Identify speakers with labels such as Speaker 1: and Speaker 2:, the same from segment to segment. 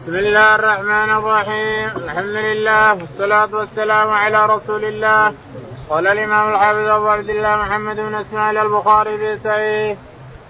Speaker 1: بسم الله الرحمن الرحيم. الحمد لله والصلاة والسلام على رسول الله. قال الإمام الحافظ أبو عبد الله محمد بن إسماعيل البخاري في صحيح.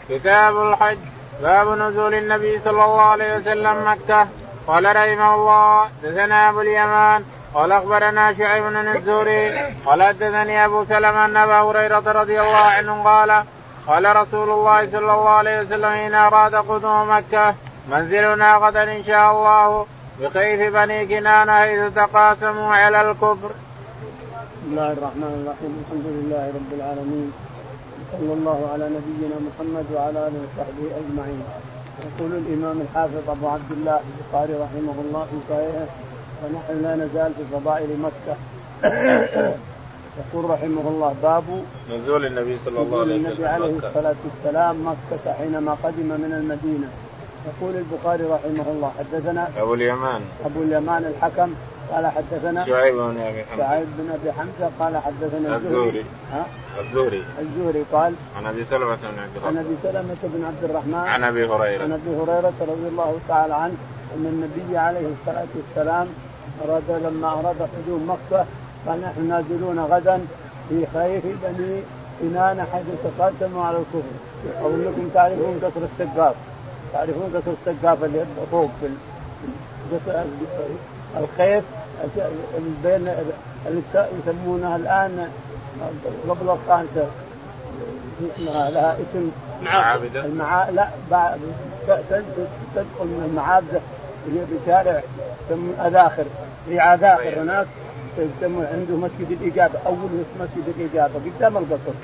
Speaker 1: كتاب الحج. باب نزول النبي صلى الله عليه وسلم مكة. قال رحمه الله دثنا أبو اليمان. قال أخبرنا شعيب بن الزهري. قال حدثني أبو سلمة أن أبا هريرة رضي الله عنه قال قال رسول الله صلى الله عليه وسلم إن أراد قدوم مكة منزلنا غدا إن شاء الله بخيف بني كنانة اذ تقاسموا على الكفر.
Speaker 2: بسم الله الرحمن الرحيم الحمد لله رب العالمين صلى الله على نبينا محمد وعلى آله وصحبه أجمعين. يقول الإمام الحافظ أبو عبد الله البخاري رحمه الله في صحيحه ونحن لا نزال في فضائل مكة. يقول رحمه الله باب
Speaker 1: نزول النبي صلى الله عليه وسلم
Speaker 2: النبي عليه الصلاة والسلام مكة حينما قدم من المدينة يقول البخاري رحمه الله حدثنا
Speaker 1: أبو اليمان.
Speaker 2: أبو اليمان الحكم قال حدثنا
Speaker 1: شعيب بن أبي حمزة.
Speaker 2: شعيب بن أبي حمزة قال حدثنا
Speaker 1: الزهري.
Speaker 2: ها؟
Speaker 1: الزهري.
Speaker 2: الزهري قال
Speaker 1: عن أبي سلمة بن عبد
Speaker 2: عن
Speaker 1: الرحمن
Speaker 2: أبي سلمة بن عبد الرحمن.
Speaker 1: عن أبي
Speaker 2: عن
Speaker 1: هريره
Speaker 2: أبي هريرة رضي الله تعالى عنه أن النبي عليه الصلاة والسلام أراد لما أراد قدوم مكة قال نحن نازلون غدا في خير بني كنانه حيث تقاسموا على الكفر. أو انكم تعرفون قصر السقاف تعرفون قصر السقاف اللي فوق في الخيف بين اللي يسمونها الآن قبل الخامسه اسمها لها اسم
Speaker 1: معابده
Speaker 2: المعا لا بعد تدخل من المعابده اللي بشارع يسمون اذاخر في عذاخر هناك. عنده مسجد الإجابة. أوله مسجد الإجابة. قدام القصر.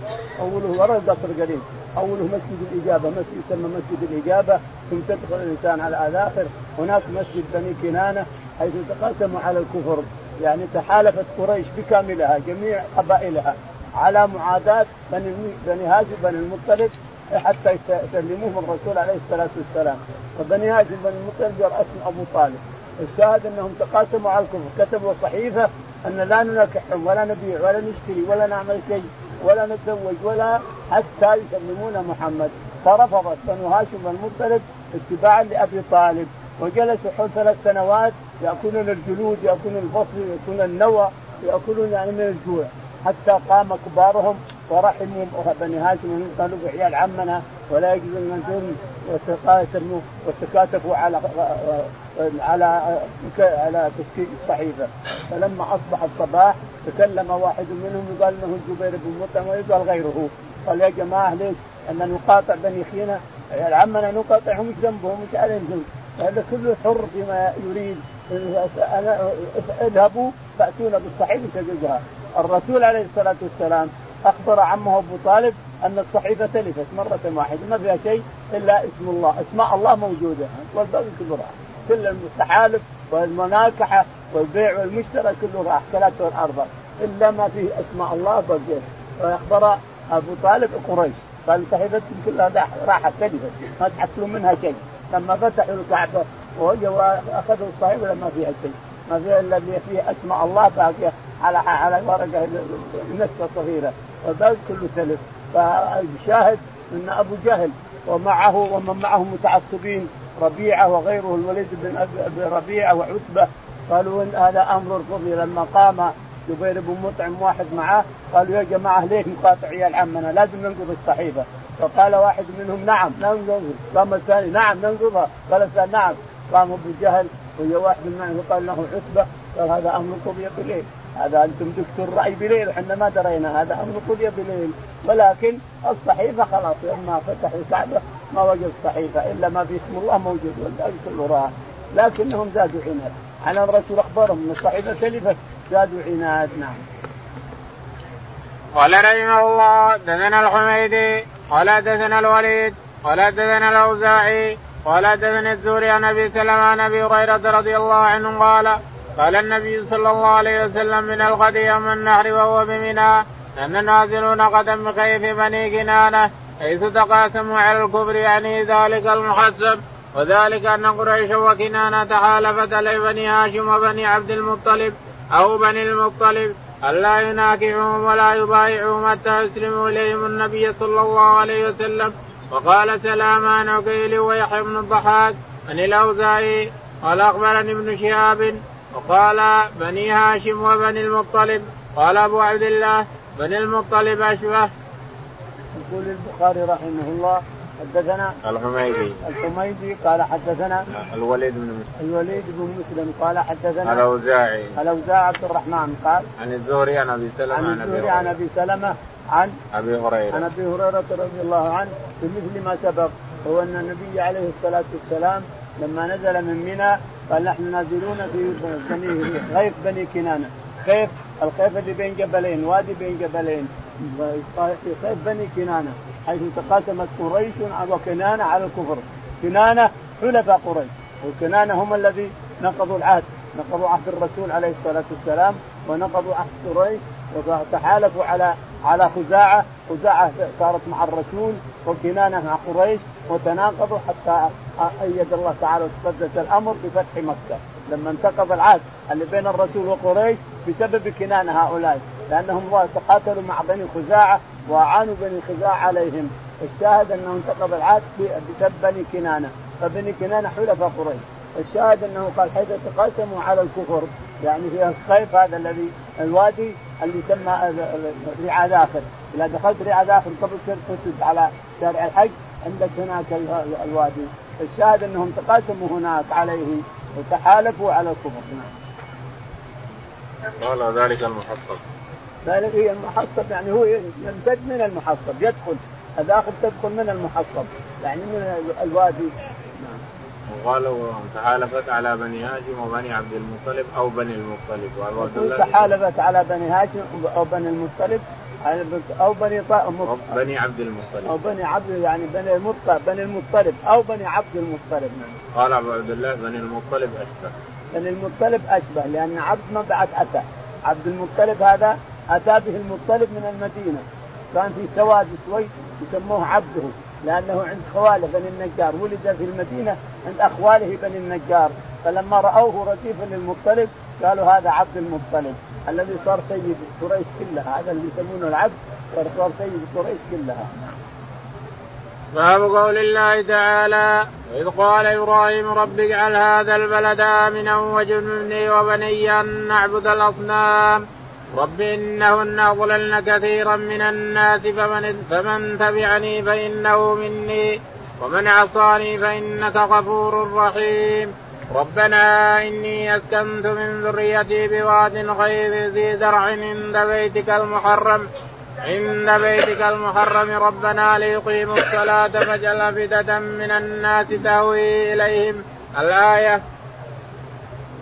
Speaker 2: أوله وراء القصر قريب. أوله مسجد الإجابة. مسجد يسمى مسجد الإجابة. ثم تدخل الإنسان على الاذاخر هناك مسجد بني كنانة حيث تقاسموا على الكفر. يعني تحالفت قريش بكاملها جميع قبائلها. على معاداة بني بني هاشم بني المطلب حتى يسلموهم الرسول عليه الصلاة والسلام. وبني هاشم بني المطلب يرأسهم أبو طالب. الشاهد أنهم تقاسموا على الكفر كتبوا صحيفة أن لا ننكحهم ولا نبيع ولا نشتري ولا نعمل شيء ولا نتزوج ولا حتى يسلمون محمد. فرفضت بنو هاشم المطلب اتباعا لأبي طالب وجلسوا حول ثلاث سنوات يأكلون الجلود يأكلون الفصل يأكلون النوى يأكلون يعني من الجوع. حتى قام كبارهم ورحموا بني هاشم قالوا بعيال عمنا ولا يجوز وتقاسموا وتكاتفوا على على على تشكيل الصحيفة. فلما أصبح الصباح تكلم واحد منهم يقال انه جبير بن مطعم ويقال غيره. قال يا جماعة ليش؟ أن نقاطع بني خينا عيال عمنا نقاطعهم إيش ذنبهم؟ إيش عليهم؟ هذا كله حر فيما يريد. اذهبوا فأتونا بالصحيفة تجدها. الرسول عليه الصلاة والسلام أخبر عمه أبو طالب أن الصحيفة تلفت مرة واحدة ما فيها شيء إلا اسم الله، اسماء الله موجودة. والباقي كله راح. كل التحالف والمناكحة والبيع والمشترى كله راح ثلاثة والأربعة. إلا ما فيه اسماء الله بقيت فاخبر أبو طالب قريش. قال صحيفتكم كلها راحت تلفت. ما تحصلوا منها شيء. لما فتحوا الكعبة وأخذوا الصحيفة ما فيها شيء. ما فيها إلا فيه اسماء الله باقيه على على ورقة نسخة صغيرة. والباقي كله تلف فالشاهد أن أبو جهل ومعه ومن معه متعصبين ربيعة وغيره الوليد بن ابي ربيعة وعتبة قالوا إن هذا أمر الفضل لما قام جبير بن مطعم واحد معاه قالوا يا جماعة ليه نقاطع عيال عمنا لازم ننقض الصحيفة. فقال واحد منهم نعم ننقض. قام الثاني نعم ننقضها. قال الثاني نعم. قام أبو جهل وهي واحد من معه قال له عتبة قال هذا أمر قضي بالليل هذا أنتم جبتوا الراي بليل إحنا ما درينا هذا أمر قضي بليل. ولكن الصحيفة خلاص لما فتحوا الكعبه ما وجد صحيفة إلا ما في اسم الله موجود والباقي كله راح. لكنهم زادوا عناد. على الرسول اخبرهم إن الصحيفة تلفت زادوا عناد نعم.
Speaker 1: قال رحمه الله دثنا الحميدي قال دثنا الوليد قال دثنا الأوزاعي قال دثنا الزوري عن أبي سلمة عن أبي هريرة رضي الله عنه قال قال النبي صلى الله عليه وسلم من الغد يوم النحر وهو بمنى أن نازلون غدا بخيف بني كنانة حيث تقاسموا على الكفر يعني ذلك المحسب وذلك أن قريش وكنانة تحالفت على بني هاشم وبني عبد المطلب أو بني المطلب ألا يناكحهم ولا يبايعهم حتى يسلموا إليهم النبي صلى الله عليه وسلم. وقال سلام عن عقيل ويحيى بن الضحاك عن الأوزاعي قال أخبرني ابن شهاب وقال بني هاشم وبني المطلب قال أبو عبد الله بني المطلب أشبه.
Speaker 2: يقول البخاري رحمه الله حدثنا
Speaker 1: الحميدي.
Speaker 2: الحميدي قال حدثنا
Speaker 1: الوليد بن مسلم.
Speaker 2: الوليد بن مسلم قال حدثنا
Speaker 1: الأوزاعي.
Speaker 2: الأوزاعي عبد الرحمن قال
Speaker 1: عن الزهري عن أبي سلمة
Speaker 2: عن الزهري عن أبي سلمة عن
Speaker 1: أبي هريرة.
Speaker 2: عن أبي هريرة رضي الله عنه بمثل ما سبق هو أن النبي عليه الصلاة والسلام لما نزل من منى قال نحن نازلون في بني غيث بني كنانة. خيف الخيف اللي بين جبلين وادي بين جبلين. في خيف بني كنانة حيث تقاسمت قريش وكنانه على الكفر. كنانة حلفاء قريش وكنانة هم الذي نقضوا العهد. نقضوا عهد الرسول عليه الصلاة والسلام ونقضوا عهد قريش وتحالفوا على على خزاعة، خزاعه صارت مع الرسول وكنانة مع قريش وتناقضوا حتى أيد الله تعالى وتقدس الأمر بفتح مكة، لما انتقض العهد اللي بين الرسول وقريش بسبب كنانة هؤلاء، لأنهم تقاتلوا مع بني خزاعة وأعانوا بني خزاعة عليهم، الشاهد أنه انتقض العهد بسبب بني كنانة، فبني كنانة حلفاء قريش، الشاهد أنه قال حيث تقاسموا على الكفر يعني في الصيف هذا الذي الوادي اللي يسمى رعا داخل. إذا دخلت رعا داخل قبل تسد على شارع الحج عندك هناك الوادي. الشاهد أنهم تقاسموا هناك عليه وتحالفوا على الكفر. نعم.
Speaker 1: قال ذلك المحصب
Speaker 2: ذلك هي المحصب يعني هو يمتد من المحصب يدخل. الداخل تدخل من المحصب يعني من الوادي.
Speaker 1: وقالوا تحالفت على بني هاشم وبني عبد المطلب أو بني المطلب.
Speaker 2: تحالفت على بني هاشم أو بني المطلب أو بني
Speaker 1: طا... بني عبد المطلب.
Speaker 2: أو بني عبد يعني بني المطلب بني المطلب أو بني عبد المطلب.
Speaker 1: قال أبو عبد الله بني المطلب أشبه.
Speaker 2: بني المطلب أشبه لأن عبد ما بعد أتى. عبد المطلب هذا أتى به المطلب من المدينة. كان في سواد شوي يسموه عبده. لأنه عند خواله بني النجار ولد في المدينة عند اخواله بني النجار. فلما رأوه رديفا للمطلب قالوا هذا عبد المطلب الذي صار سيد قريش كلها هذا اللي يسمونه العبد صار سيد قريش كلها.
Speaker 1: باب قول الله تعالى إذ قال إبراهيم رب اجعل هذا البلد آمنا وجنبني وبني أن نعبد الأصنام. رب إنهن أضللن كثيرا من الناس فمن, فمن تبعني فإنه مني ومن عصاني فإنك غفور رحيم. ربنا إني أسكنت من ذريتي بواد غير ذي زرع عند بيتك المحرم. عند بيتك المحرم ربنا ليقيموا الصلاة فاجعل أفئدة من الناس تهوي إليهم. الآية.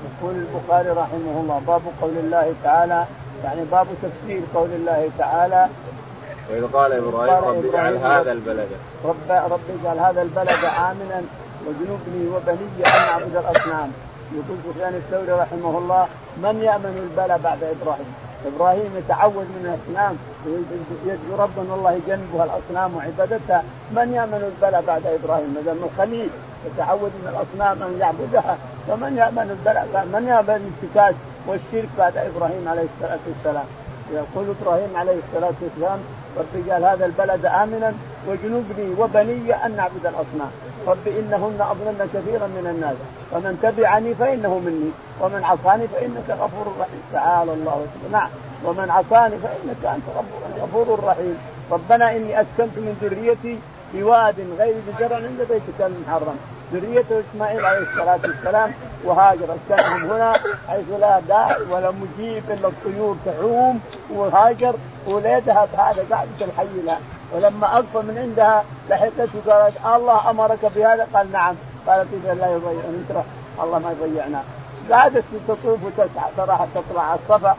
Speaker 2: يقول البخاري رحمه الله باب قول الله تعالى يعني باب تفسير قول الله تعالى
Speaker 1: وإذ قال إبراهيم رب اجعل هذا البلد.
Speaker 2: رب رب اجعل هذا البلد آمنا وجنوبني وبني أن نعبد الأصنام. يقول سفيان الثوري رحمه الله من يأمن البلى بعد إبراهيم؟ إبراهيم يتعوذ من الأصنام يدعو ربنا الله يجنبها الأصنام وعبادتها. من يأمن البلاء بعد إبراهيم؟ ما دام الخليل يتعوذ من الأصنام أن يعبدها. فمن يأمن البلاء من يأمن الانتكاس والشرك بعد إبراهيم عليه الصلاة والسلام. يقول إبراهيم عليه الصلاة والسلام رب قال هذا البلد آمنا وجنوبني وبني أن نعبد الأصنام. رب إنهن أضللن كثيرا من الناس. ومن تبعني فإنه مني. ومن عصاني فإنك غفور رحيم. تعالى الله نعم. ومن عصاني فإنك أنت غفور رحيم. ربنا إني أسكنت من ذريتي بواد غير بزرع عند بيتك المحرم. ذريته إسماعيل عليه الصلاة والسلام وهاجر اسكنهم هنا حيث لا داعي ولا مجيب إلا الطيور تعوم وهاجر ولادها بهذا قاعدة الحي لها ولما اقفى من عندها لحقته قالت الله أمرك بهذا؟ قال نعم. قالت إذا لا ترى الله ما يضيعنا. قعدت تطوف وتسعى ترى تطلع على الصفا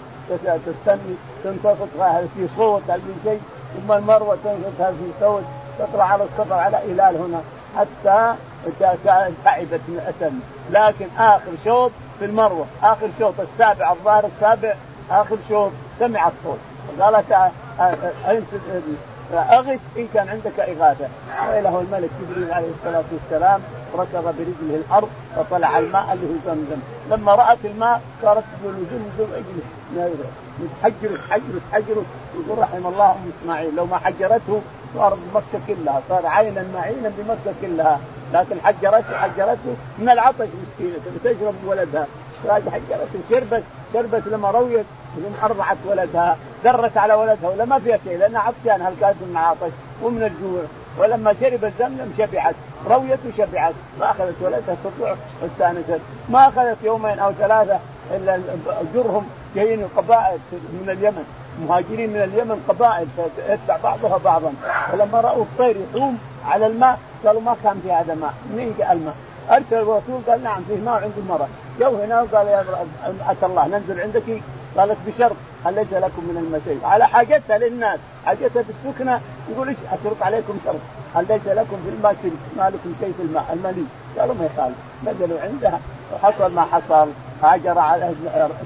Speaker 2: تستني تنتصت في صوت هل في شيء ثم المروة تنصت هل في صوت تطلع على الصفا على هلال هنا. حتى تعبت من الاسم لكن اخر شوط في المروه اخر شوط السابع الظاهر السابع اخر شوط سمع الصوت قالت أغث إن كان عندك إغاثة. وإله الملك جبريل عليه الصلاة والسلام ركض برجله الأرض وطلع الماء اللي هو زمزم. لما رأت الماء صارت تقول زمزم اجلس تحجره تحجره تحجره يقول رحم الله أم إسماعيل. لو ما حجرته صار بمكة كلها صار عينا معينا بمكة كلها. لكن حجرته حجرته من العطش مسكينة تشرب ولدها. حجرته شربت شربت لما رويت لما أرضعت ولدها. درت على ولدها ولا ما فيها شيء لانها عطشان هل كانت من العطش ومن الجوع. ولما شربت زمزم شبعت رويت وشبعت فاخذت ولدها تطلع واستانست ما أخذت يومين أو ثلاثة إلا جرهم جايين قبائل من اليمن. مهاجرين من اليمن قبائل تتبع بعضها بعضا. فلما رأوا الطير يحوم على الماء قالوا ما كان في هذا ماء منين جاء الماء؟ أرسل الرسول قال نعم فيه ماء عند المرأة. جو هنا وقال يا أتى الله ننزل عندك قالت بشرط ليس لكم من المسيح؟ على حاجتها للناس. حاجتها بالسكنه يقول إيش؟ أشرط عليكم شرط. ليس لكم في الماء ما لكم شيء في الماء الملي. قالوا ما يخالف. نزلوا عندها. وحصل ما حصل. هاجر على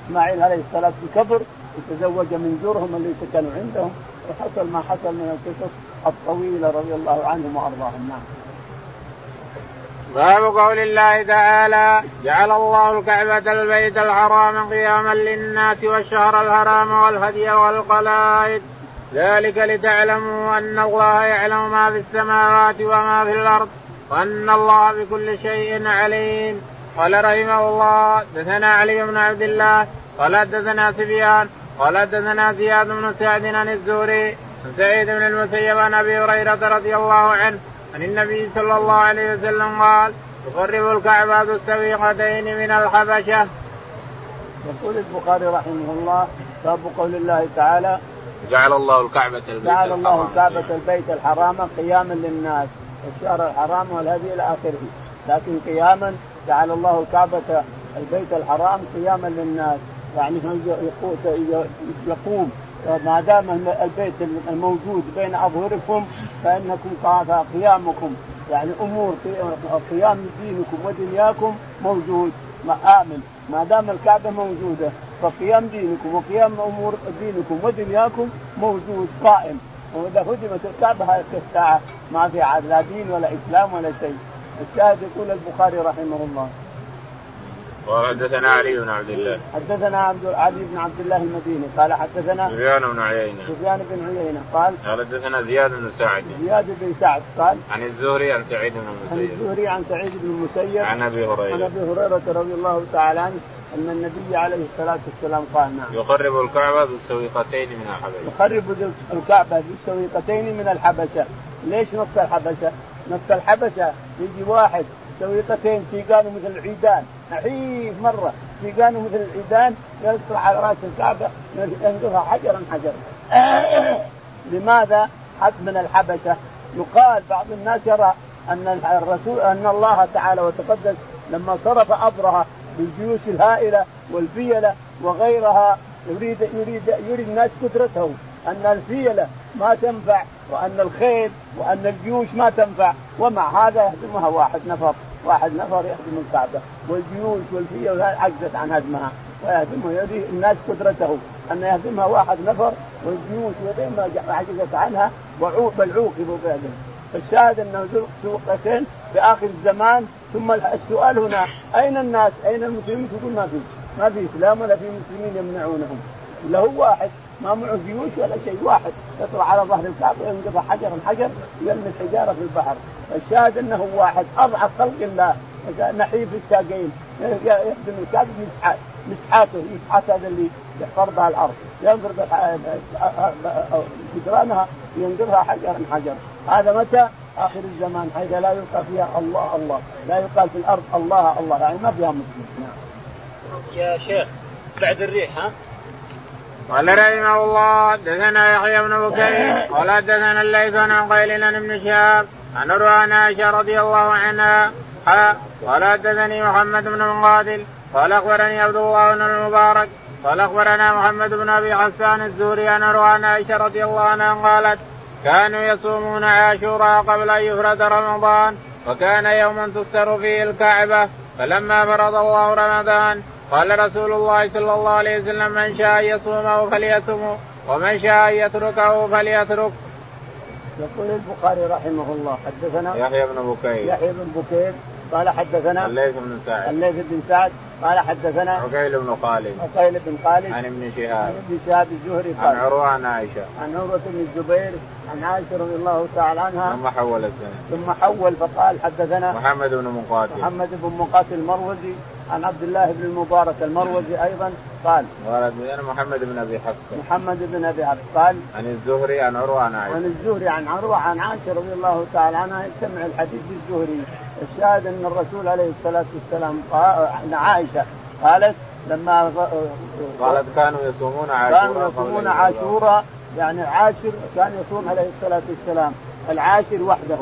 Speaker 2: إسماعيل عليه السلام بكبر وتزوج من جرهم اللي سكنوا عندهم. وحصل ما حصل من القصص الطويلة رضي الله عنهم وأرضاهم. نعم.
Speaker 1: باب قول الله تعالى جعل الله الكعبة البيت الحرام قياما للناس والشهر الحرام والهدي والقلائد. ذلك لتعلموا أن الله يعلم ما في السماوات وما في الأرض وأن الله بكل شيء عليم. قال رحمه الله دثنا علي بن عبد الله قال دثنا سفيان قال دثنا زياد بن سعد عن الزهري سعيد بن المسيب عن أبي هريرة رضي الله عنه عن النبي صلى الله عليه وسلم قال تقرب الكعبة السويقتين من الحبشة.
Speaker 2: يقول البخاري رحمه الله باب قول الله تعالى
Speaker 1: جعل الله الكعبة البيت
Speaker 2: جعل الله الكعبة البيت الحرام قياما للناس الشهر الحرام والهدي إلى آخره. لكن قياما جعل الله الكعبة البيت الحرام قياما للناس. يعني يقوم ما دام البيت الموجود بين أظهركم فإنكم قيامكم. يعني أمور قيام دينكم ودنياكم موجود ما آمن. ما دام الكعبة موجودة فقيام دينكم وقيام أمور دينكم ودنياكم موجود قائم. وإذا هدمت الكعبة هذه الساعة ما في عاد لا دين ولا إسلام ولا شيء. الشاهد يقول البخاري رحمه الله.
Speaker 1: قال حدثنا علي بن عبد الله.
Speaker 2: حدثنا عبد علي بن عبد الله المديني. قال حدثنا
Speaker 1: سفيان بن عيينة.
Speaker 2: سفيان بن عيينة. قال
Speaker 1: قال حدثنا زياد بن سعد.
Speaker 2: زياد بن سعد. قال
Speaker 1: عن الزهري عن سعيد بن المسيب.
Speaker 2: عن الزهري عن سعيد بن المسيب.
Speaker 1: عن أبي هريرة.
Speaker 2: عن أبي هريرة رضي الله تعالى عنه أن النبي عليه الصلاة والسلام قال نعم.
Speaker 1: يقرب الكعبة بالسويقتين من الحبشة.
Speaker 2: يقرب الكعبة بالسويقتين من الحبشة. ليش نص الحبشة؟ نص الحبشة يجي واحد سويقتين تيقانه مثل العيدان. نحيف مرة. تيقانه مثل العيدان يطلع على رأس الكعبة ينقضها حجرا حجرا. لماذا؟ حد من الحبشة. يقال بعض الناس يرى أن الرسول أن الله تعالى وتقدس لما صرف ابرهه بالجيوش الهائلة والفيلة وغيرها يريد يريد يريد الناس قدرته. أن الفيلة ما تنفع وأن الخيل وأن الجيوش ما تنفع. ومع هذا يهدمها واحد نفر واحد نفر يهدم الكعبة والجيوش والفيل عجزت عن هدمها ويهدمها يريد الناس قدرته أن يهدمها واحد نفر والجيوش ما عجزت عنها بل عوقبوا بهذا الشاهد أنه سوقتين في اخر الزمان ثم السؤال هنا أين الناس؟ أين المسلمين؟ تقول ما في ما في إسلام ولا في مسلمين يمنعونهم الا هو واحد. ما معه جيوش ولا شيء واحد. يطلع على ظهر الكعبة ينقض حجرا حجر يلمس حجارة في البحر. الشاهد انه واحد. أضعف خلق الله. نحيف الساقين. يخدم الكعبة مسحات مسحاته مسحات هذا اللي يحفر الأرض. ينقض جدرانها ينقضها حجرا حجر. هذا متى؟ آخر الزمان حيث لا يلقى فيها الله الله. لا يقال في الأرض الله الله. يعني ما فيها مسلم. نعم.
Speaker 1: يا شيخ بعد الريح ها؟ قال رحمه الله دثنا يحيى بن بكير قال دثنا الليث عن قيل عن ابن شهاب عن عن عائشة رضي الله عنها قال دثني محمد بن مقاتل قال أخبرني عبد الله بن المبارك قال أخبرنا محمد بن أبي حسان الزهري عن عن عائشة رضي الله عنها قالت كانوا يصومون عاشوراء قبل أن يفرد رمضان وكان يوما تستر فيه الكعبة فلما فرض الله رمضان قال رسول الله صلى الله عليه وسلم من شاء يصومه فليصومه ومن شاء يتركه فليترك.
Speaker 2: يقول البخاري رحمه الله حدثنا
Speaker 1: يحيى بن بكير
Speaker 2: يحيى بن بكير قال حدثنا
Speaker 1: الليث بن سعد.
Speaker 2: الليث بن سعد قال حدثنا
Speaker 1: عقيل بن خالد.
Speaker 2: عقيل بن خالد
Speaker 1: عن ابن
Speaker 2: عن
Speaker 1: شهاب
Speaker 2: ابن شهاب الزهري
Speaker 1: عن
Speaker 2: قال
Speaker 1: عروة عن عائشة.
Speaker 2: عن عروة بن الزبير عن عائشة رضي الله تعالى عنها.
Speaker 1: ثم حول السنة
Speaker 2: ثم حول فقال حدثنا
Speaker 1: محمد بن مقاتل.
Speaker 2: محمد بن مقاتل المروزي عن عبد الله بن المبارك المروزي أيضا قال
Speaker 1: قال محمد بن أبي حفصة.
Speaker 2: محمد بن أبي عبد قال
Speaker 1: عن الزهري عن عروة عن عائشة.
Speaker 2: عن الزهري عن عروة عن عائشة رضي الله تعالى عنها يجتمع الحديث بالزهري. الشاهد أن الرسول عليه الصلاة والسلام قال عن عائشة قالت لما
Speaker 1: قالت كانوا يصومون عاشوراء
Speaker 2: كانوا يصومون. عاشوراء يعني عاشر كان يصوم عليه الصلاة والسلام العاشر وحده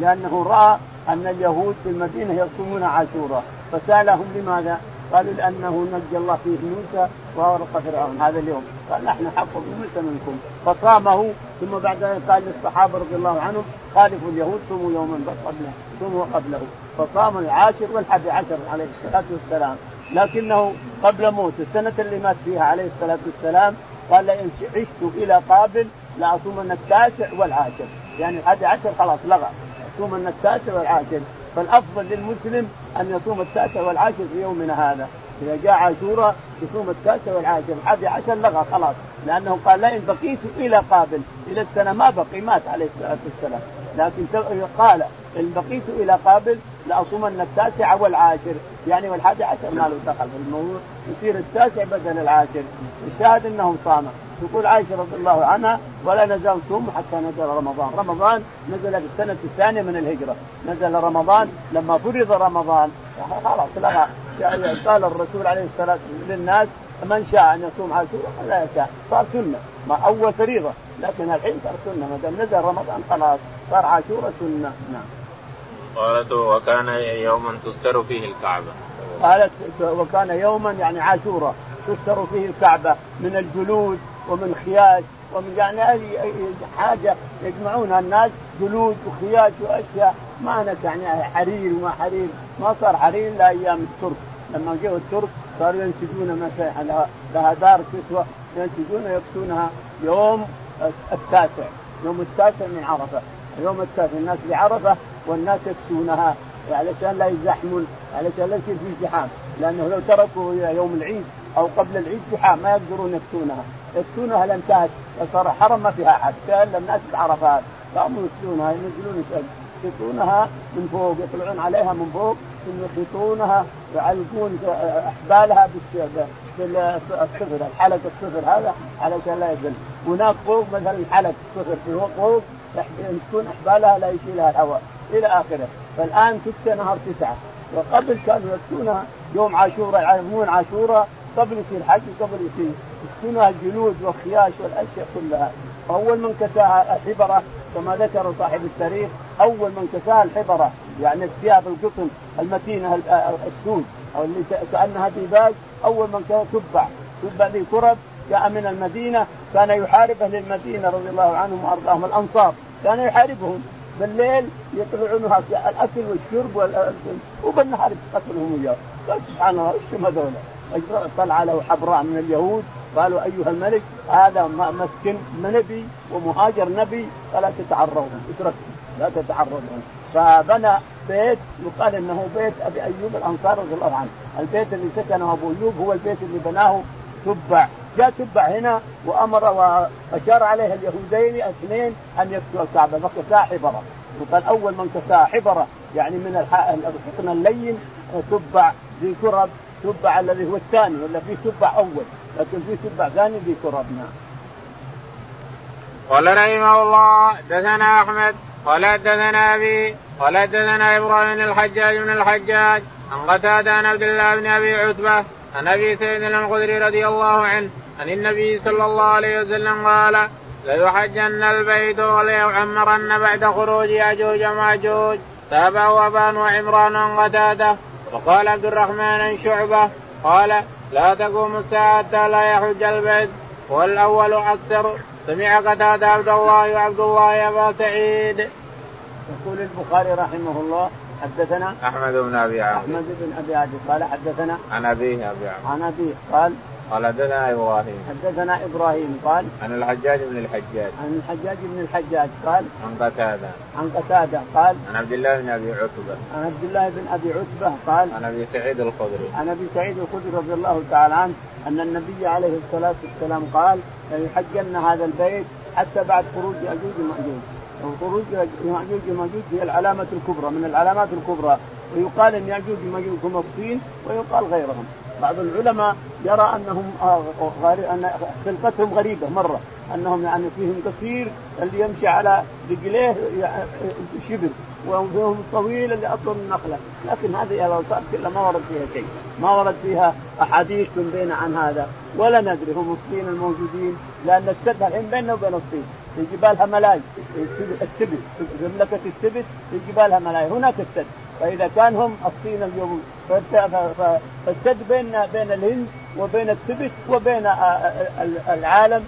Speaker 2: لأنه رأى أن اليهود في المدينة يصومون عاشوراء فسألهم لماذا؟ قالوا لأنه نجى الله فيه موسى واغرق فرعون. هذا اليوم. قال نحن حق موسى منكم. فصامه ثم بعد ذلك قال للصحابة رضي الله عنهم خالفوا اليهود صوموا يوما قبله صوموا قبله. فصام العاشر والحادي عشر عليه الصلاة والسلام. لكنه قبل موت السنة اللي مات فيها عليه الصلاة والسلام قال لئن عشت إلى قابل لأصومن التاسع والعاشر. يعني الحادي عشر خلاص لغى. يصومن التاسع والعاشر. فالأفضل للمسلم أن يصوم التاسع والعاشر في يومنا هذا. إذا جاء عاشوراء يصوم التاسع والعاشر. الحادي عشر لغى خلاص. لأنه قال لئن بقيت إلى قابل إلى السنة ما بقي مات عليه الصلاة والسلام. لكن قال إن بقيت إلى قابل لأصومن التاسع والعاشر. يعني والحادي عشر ما له دخل في الموضوع. يصير التاسع بدل العاشر. الشاهد إنهم صاموا. تقول عائشة رضي الله عنها ولا نزال صوم حتى نزل رمضان، رمضان نزل في السنة الثانية من الهجرة، نزل رمضان لما فرض رمضان خلاص لغى قال الرسول عليه الصلاة والسلام للناس من شاء أن يصوم عاشوراء لا يشاء، صار سنة، ما أول فريضة، لكن الحين صار سنة. ما دام نزل رمضان خلاص صار عاشوراء سنة، نعم.
Speaker 1: قالت وكان يوما تستر فيه الكعبة.
Speaker 2: قالت وكان يوما يعني عاشوراء تستر فيه الكعبة من الجلود ومن خياج ومن يعني اي حاجة يجمعونها الناس جلود وخياج وأشياء. ما نك يعني حرير وما حرير. ما صار حرير إلا أيام الترك. لما جاءوا الترك صاروا ينسجون مساحة لها, دار كسوه ينسجون يكسونها يوم التاسع يوم التاسع من عرفة. يوم التاسع الناس بعرفة والناس يكسونها. علشان لا يزحمون علشان لا يصير في زحام لأنه لو تركوا يوم العيد أو قبل العيد زحام ما يقدرون يكسونها. يكسونها لانتهت صار حرم ما فيها أحد. كان الناس بعرفات. قاموا يكسونها ينزلون يكسونها من فوق يطلعون عليها من فوق ثم يخيطونها يعلقون أحبالها بالصفر الحلق الصفر هذا علشان لا يزل. هناك فوق مثلا الحلق الصفر في فوق تكون أحبالها لا يشيلها الهواء إلى آخره. فالآن تكسى نهار تسعة. وقبل كانوا يكسونها يوم عاشوراء يعلمون عاشوراء قبل يصير حج وقبل يصير يكسونها الجلود والخياش والأشياء كلها. أول من كساها الحبرة كما ذكر صاحب التاريخ أول من كساها الحبرة يعني الثياب القطن المتينة السود أو اللي كأنها ديباج أول من كان تبع تبع ذي كرب جاء من المدينة كان يحارب أهل المدينة رضي الله عنهم وأرضاهم الأنصار كان يحاربهم. بالليل يطلعون الأكل والشرب وبالنهار يقتلهم قال سبحان الله إيش هذول؟ طلع له حبراء من اليهود. قالوا أيها الملك هذا مسكن نبي ومهاجر نبي فلا تتعرضوا اتركوا لا تتعرضوا. فبنى بيت يقال إنه بيت أبي أيوب الأنصار رضي الله عنه، البيت اللي سكنه أبو أيوب هو البيت اللي بناه تبع، جاء تبع هنا وأمر وأشار عليه اليهودين اثنين أن يكسوا الكعبة. فكساها حبرة، وقال أول من كساها حبرة يعني من الحقن اللين تبع ذي كرب. تبع الذي هو الثاني ولا في تبع أول لكن في تبع ثاني ذي كرب نعم.
Speaker 1: قال رحمه الله دثنا أحمد قال حدثنا أبي قال حدثنا إبراهيم الحجاج بن الحجاج عن قتادة عن عبد الله بن أبي عتبة عن أبي سعيد الخدري رضي الله عنه عن النبي صلى الله عليه وسلم قال ليحجن البيت وليعمرن بعد خروج ياجوج وماجوج تابعه ابان وعمران قتاده وقال عبد الرحمن عن شعبة قال لا تقوم الساعة حتى لا يحج البيت. والأول أكثر سمع قتادة عبد الله وعبد الله أبا سعيد.
Speaker 2: يقول البخاري رحمه الله حدثنا
Speaker 1: أحمد بن أبي عاصم.
Speaker 2: أحمد بن أبي عاصم. قال حدثنا
Speaker 1: عن أبيه أبي عاصم.
Speaker 2: عن أبيه قال
Speaker 1: قال حدثنا إبراهيم.
Speaker 2: حدثنا إبراهيم قال
Speaker 1: عن الحجاج بن الحجاج.
Speaker 2: عن الحجاج بن الحجاج قال
Speaker 1: عن قتادة.
Speaker 2: عن قتادة قال
Speaker 1: عن عبد الله بن أبي عتبة.
Speaker 2: عن عبد الله بن أبي عتبة قال
Speaker 1: عن أبي سعيد الخدري.
Speaker 2: عن أبي سعيد الخدري رضي الله تعالى عنه أن النبي عليه الصلاة والسلام قال ليحجن هذا البيت حتى بعد خروج يأجوج ومأجوج. وخروج يأجوج ومأجوج هي العلامة الكبرى من العلامات الكبرى. ويقال إن يأجوج ومأجوج هم الصين ويقال غيرهم. بعض العلماء يرى أنهم آه، أن خلقتهم غريبة مرة أنهم يعني فيهم قصير اللي يمشي على رجليه شبر وفيهم طويل اللي أطول من النخله لكن هذه الأوصاف كلها ما ورد فيها شيء ما ورد فيها أحاديث تنبينا عن هذا ولا ندري هم الصين الموجودين لأن السد الحين بيننا وبين الصين. في جبال هملاي السبت مملكة السبت في جبال هملاي هناك السد فإذا كان هم الصين اليوم فالسد بين بين الهند وبين السبت وبين العالم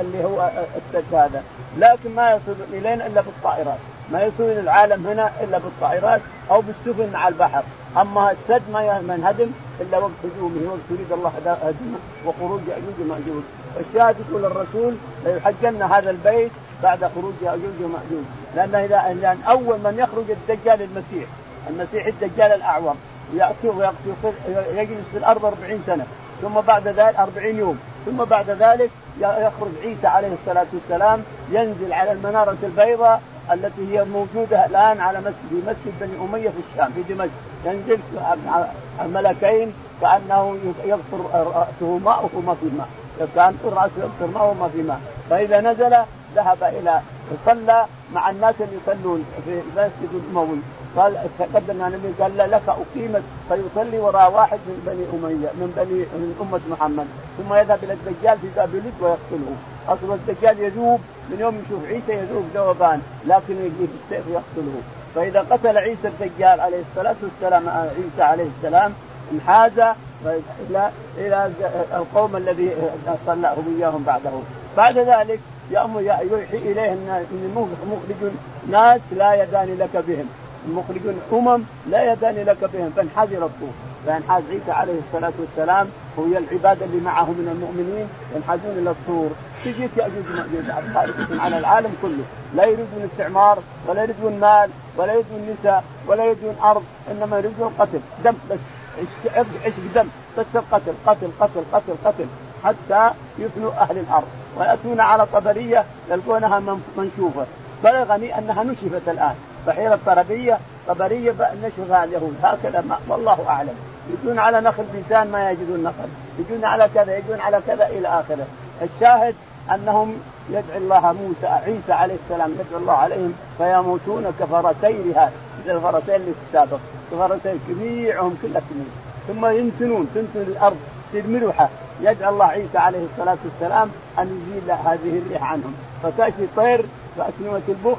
Speaker 2: اللي هو السد هذا. لكن ما يصل إلينا إلا بالطائرات. ما يصل إلى العالم هنا إلا بالطائرات أو بالسفن مع البحر. أما السد ما ينهدم إلا وقت هجومه وقت يريد الله هدمه وخروج يأجوج ومأجوج. الشاهد يقول الرسول ليحجن هذا البيت بعد خروج يأجوج ومأجوج. لأن اذا لأن أول من يخرج الدجال المسيح. المسيح الدجال الاعور ياتي ويقتل يجلس في الأرض 40 سنة ثم بعد ذلك 40 يوم ثم بعد ذلك يخرج عيسى عليه الصلاة والسلام ينزل على المنارة البيضاء التي هي موجودة الآن على مسجد مسجد بني أمية في الشام في دمشق. ينزل الملكين كأنه يغفر رأسه ماء وما في ماء. كأن رأسه يغفر ماء وما في ماء. فإذا نزل ذهب إلى صلى مع الناس اللي يصلون في مسجد الاموي قال تقدم النبي قال لا لك أقيمت فيصلي وراء واحد من بني أمية من بني من أمة محمد. ثم يذهب إلى الدجال في باب ويقتله. اصل الدجال يذوب من يوم يشوف عيسى يذوب ذوبان لكن يجي بالسيف يقتله فإذا قتل عيسى الدجال عليه الصلاة والسلام عيسى عليه السلام انحاز إلى إلى القوم الذي صلاه إياهم بعده. بعد ذلك يأمر يوحي إليه أن مخرج ناس لا يدان لك بهم. مخرج أمم لا يدان لك بهم فانحاز إلى الطور فينحاز عيسى عليه الصلاة والسلام وهي العباد اللي معه من المؤمنين ينحازون إلى الطور. تجيك يأجوج ومأجوج على العالم كله. لا يريدون استعمار ولا يريدون مال ولا يريدون نساء ولا يريدون أرض إنما يريدون قتل. دم بس عشق دم بس القتل قتل قتل قتل قتل حتى يفنوا أهل الأرض ويأتون على طبرية يلقونها منشوفة. بلغني أنها نشفت الآن. بحيرة طربية طبرية نشفها اليهود. هكذا ما والله أعلم. يجون على نخل بيسان ما يجدون نخل. يجون على كذا يجون على كذا إلى آخره. الشاهد أنهم يدعو الله موسى عيسى عليه السلام يدعو الله عليهم فيموتون كفرسي هذا مثل الفرسين اللي في السابق. كفرسين جميعهم كلها تموت ثم ينتنون تنتن الأرض تصير ملوحة يدعو الله عيسى عليه الصلاة والسلام أن يزيل هذه الريح عنهم. فتأتي طير فأسنمة البخ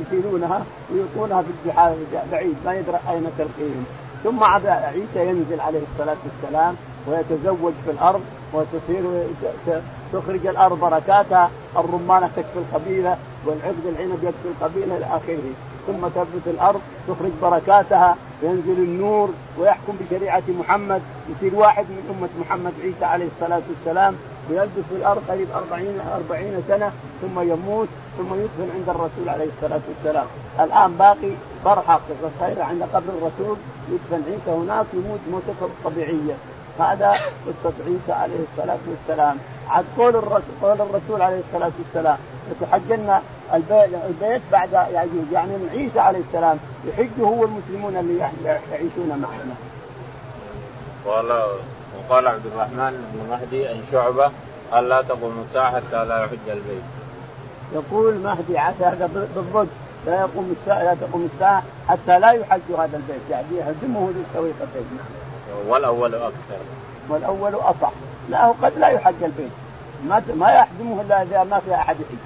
Speaker 2: يشيلونها ويلقونها في البحار بعيد ما يدرى أين تلقيهم. ثم عيسى ينزل عليه الصلاة والسلام ويتزوج في الأرض وتصير تخرج الأرض بركاتها الرمانة تكفي القبيلة والعقد العنب يكفي القبيلة إلى آخره. ثم تثبت الأرض تخرج بركاتها وينزل النور ويحكم بشريعة محمد يصير واحد من أمة محمد عيسى عليه الصلاة والسلام ويلبس في الأرض قريب 40 40 سنة ثم يموت ثم يدفن عند الرسول عليه الصلاة والسلام. الآن باقي برحق صغيره عند قبر الرسول يدفن عيسى هناك يموت موتته الطبيعية. هذا قصه عيسى عليه الصلاة والسلام عاد قول الرسول قول الرسول عليه الصلاة والسلام لتحجن البيت بعد يعجوج يعني من عيسى عليه السلام يحج هو المسلمون اللي يعيشون معنا.
Speaker 1: قال وقال عبد الرحمن بن مهدي ان شعبة قال لا تقوم الساعة حتى لا يحج البيت.
Speaker 2: يقول مهدي عسى هذا بالضبط لا يقوم الساعة لا تقوم الساعة حتى لا يحج هذا البيت يعني يهدمه ذي السويقتين.
Speaker 1: والأول أكثر.
Speaker 2: والأول اصح لا قد لا يحج البيت. ما ما يحجمه إلا إذا ما في أحد يحج.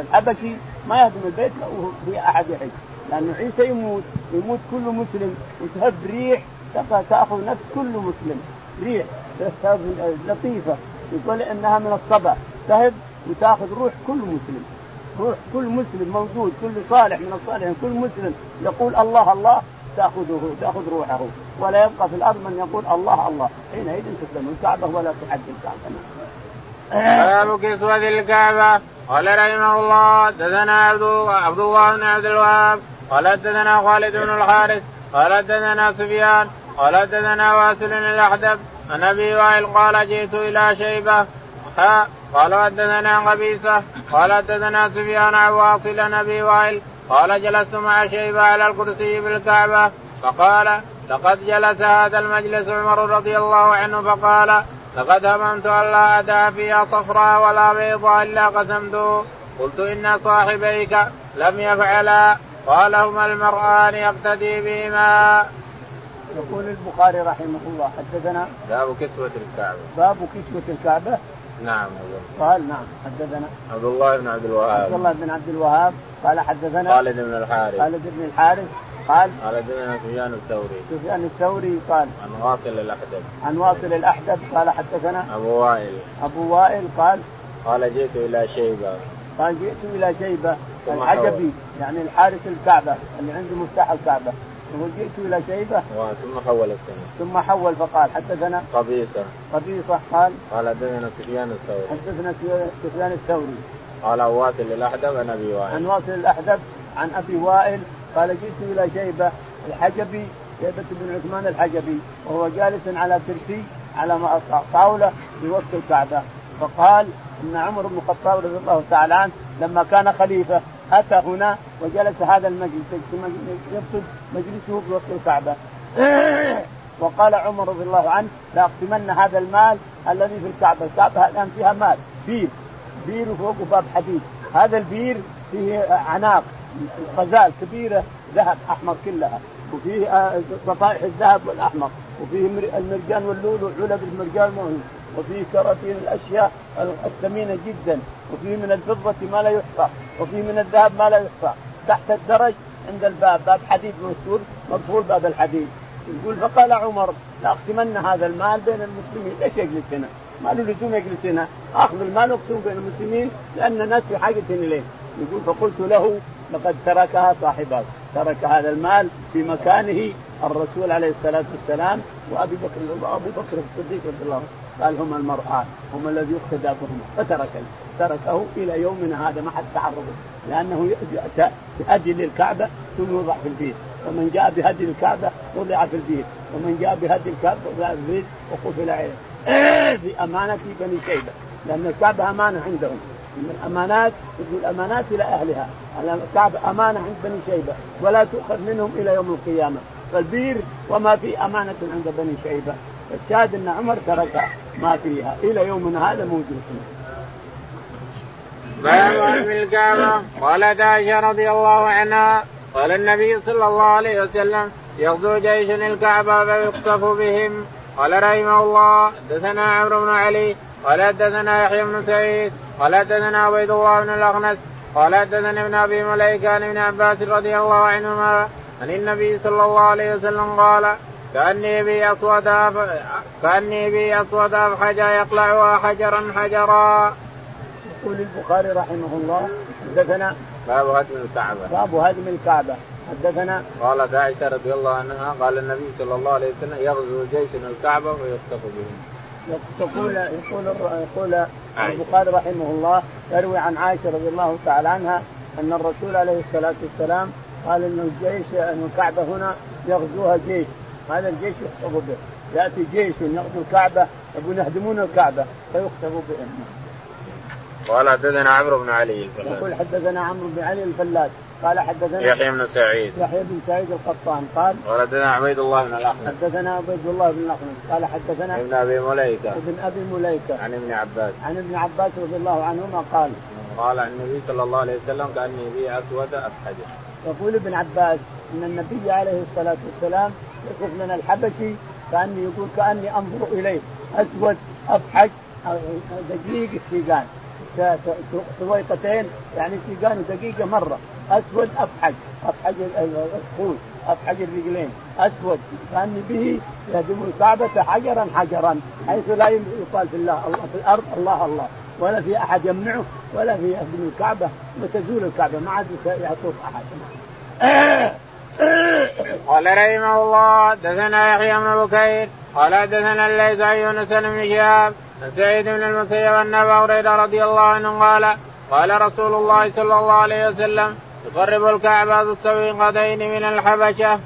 Speaker 2: الحبشي ما يهدم البيت لو في أحد يحج. لأنه عيسى يموت يموت كل مسلم. وتهب ريح تأخذ نفس كل مسلم. ريح لطيفة. يقول إنها من الصبا. تهب وتأخذ روح كل مسلم. روح كل مسلم موجود كل صالح من الصالحين كل مسلم. يقول الله الله. تاخذه تأخذ روحه. ولا يبقى في الأرض من يقول الله الله. حينئذ تسلم الكعبه ولا تحد الكعبة.
Speaker 1: باب كسوة الكعبة قال رحمه الله دثنا عبد الله بن عبد الوهاب قال دثنا خالد بن الحارث قال دثنا سفيان قال دثنا واسل الأحدب عن أبي وائل قال جئت إلى شيبة قال حدثنا قبيصه قال حدثنا سفيان عن واصل أبي وائل قال جلست مع شيبة على الكرسي بالكعبه فقال لقد جلس هذا المجلس عمر رضي الله عنه فقال لقد هممت أن لا أدع فيها صفراء ولا بيضاء إلا قسمته قلت إن صاحبيك لم يفعلا. قال هما المرآن يقتدي بهما.
Speaker 2: يقول البخاري رحمه الله حدثنا
Speaker 1: باب كسوة الكعبة.
Speaker 2: باب كسوة الكعبة.
Speaker 1: نعم.
Speaker 2: قال نعم حدثنا
Speaker 1: عبد الله بن عبد الوهاب.
Speaker 2: عبد الله بن عبد الوهاب قال حدثنا
Speaker 1: خالد بن الحارث.
Speaker 2: خالد بن الحارث قال
Speaker 1: قال حدثنا سفيان الثوري.
Speaker 2: سفيان الثوري قال
Speaker 1: عن واصل الاحدب
Speaker 2: عن واصل الاحدب قال حدثنا
Speaker 1: أبو وائل.
Speaker 2: أبو وائل قال
Speaker 1: قال جئت إلى شيبة.
Speaker 2: قال جئت إلى شيبة العجبي يعني الحارس الكعبة اللي عنده مفتاح الكعبة. يقول جئت إلى شيبة.
Speaker 1: ثم حول السنة.
Speaker 2: ثم حول فقال حدثنا
Speaker 1: قبيصة.
Speaker 2: قبيصة قال
Speaker 1: قال حدثنا سفيان الثوري.
Speaker 2: حدثنا سفيان الثوري.
Speaker 1: قال واصل الأحدب عن أبي وائل.
Speaker 2: عن واصل الأحدب عن أبي وائل قال جئت إلى شيبة الحجبي شيبة بن عثمان الحجبي وهو جالس على كرسي على طاولة في وسط الكعبة. فقال إن عمر بن الخطاب رضي الله تعالى عنه لما كان خليفة أتى هنا وجلس هذا المجلس يقصد مجلسه في وسط الكعبة. وقال عمر رضي الله عنه لأقسمن هذا المال الذي في الكعبة، الكعبة الآن فيها مال بير. بير وفوقه باب حديد، هذا البير فيه عناق غزال كبيرة ذهب أحمر كلها. وفيه آه، صفائح الذهب والأحمر. وفيه المرجان واللؤلؤ علب المرجان وفيه كراتين الأشياء الثمينة جدا وفيه من الفضة ما لا يحصى وفيه من الذهب ما لا يحصى. تحت الدرج عند الباب باب حديد مستور مقفول باب الحديد. يقول فقال عمر لاقسمن هذا المال بين المسلمين. ليش يجلس هنا؟ ما له لزوم يجلس هنا. أخذ المال واقسمه بين المسلمين لأن الناس في حاجة إليه. يقول فقلت له لقد تركها صاحبك ترك هذا المال في مكانه الرسول عليه الصلاة والسلام وأبي بكر وأبو بكر الصديق رضي الله عنه. قال هما المرآن هما الذي يقتدى بهما فترك تركه إلى يومنا هذا ما حد تعرض لأنه يأتى بهدي للكعبة ثم يوضع في البيت. ومن جاء بهدي الكعبة وضع في البيت. ومن جاء بهدي الكعبة وضع في البيت وقفل عليه بأمانة بني شيبة لأن الكعبة أمانة عندهم. من الأمانات يقول الأمانات إلى أهلها. الكعبة أمانة عند بني شيبة ولا تؤخذ منهم إلى يوم القيامة. فالبير وما في أمانة عند بني شيبة. الشاهد أن عمر ترك ما فيها. إلى يومنا هذا موجود.
Speaker 1: باب علم الكعبة. قالت عائشة رضي الله عنها قال النبي صلى الله عليه وسلم يغزو جيش الكعبة فيقصف بهم. قال رحمه الله حدثنا عمرو بن علي. قال حدثنا يحيى بن سعيد. قال حدثنا عبيد الله بن الاخنس قال حدثنا ابن أبي مليكة عن ابن عباس رضي الله عنهما. عن النبي صلى الله عليه وسلم قال كأني بي اسود كأني بي اسود افحجا يقلعها حجرا حجرا.
Speaker 2: يقول البخاري رحمه الله حدثنا
Speaker 1: باب هدم الكعبة
Speaker 2: باب هدم الكعبة حدثنا
Speaker 1: قالت عائشة رضي الله عنها قال النبي صلى الله عليه وسلم يغزو جيش الكعبة ويخطف بهم.
Speaker 2: يقول يقول يقول البخاري رحمه الله يروي عن عائشة رضي الله تعالى عنها أن الرسول عليه الصلاة والسلام قال إن الجيش إن الكعبة هنا يغزوها جيش هذا الجيش يخطف به. يأتي جيش يغزو الكعبة يقول يهدمون الكعبة فيخطف بهم.
Speaker 1: قال حدثنا عمرو بن علي الفلاس
Speaker 2: يقول حدثنا عمرو بن علي الفلاس قال حدثنا
Speaker 1: يحيى بن سعيد.
Speaker 2: يحيى بن سعيد القطان. قال
Speaker 1: قال حدثنا عبيد الله بن الأخنس.
Speaker 2: حدثنا عبيد الله بن الأخنس. قال حدثنا
Speaker 1: ابن أبي مليكة.
Speaker 2: ابن أبي مليكة.
Speaker 1: عن ابن عباس.
Speaker 2: عن ابن عباس رضي الله عنهما قال
Speaker 1: قال عن النبي صلى الله عليه وسلم كأني بي أسود أفحج.
Speaker 2: يقول ابن عباس إن النبي عليه الصلاة والسلام يصف لنا الحبشي كأني يقول كأني أنظر إليه. أسود افحج دقيق السيقان سويقتين يعني سيقان دقيقة مرة. أسود افحج افحج الخول افحج الرجلين. أسود كأني به يهدم الكعبه حجرا حجرا حيث لا يقال في الله في الأرض الله الله. ولا في أحد يمنعه ولا في يهدم الكعبة. وتزول الكعبة ما عاد يعطوك أحد.
Speaker 1: قال رحمه الله دثنا يحيى بن بكير قال دثنا الليث عن يونس بن شهاب عن سعيد بن المسيب ان ابا هريرة رضي الله عنه قال قال رسول الله صلى الله عليه وسلم يقرب الكعبة السويقتين من الحبشة.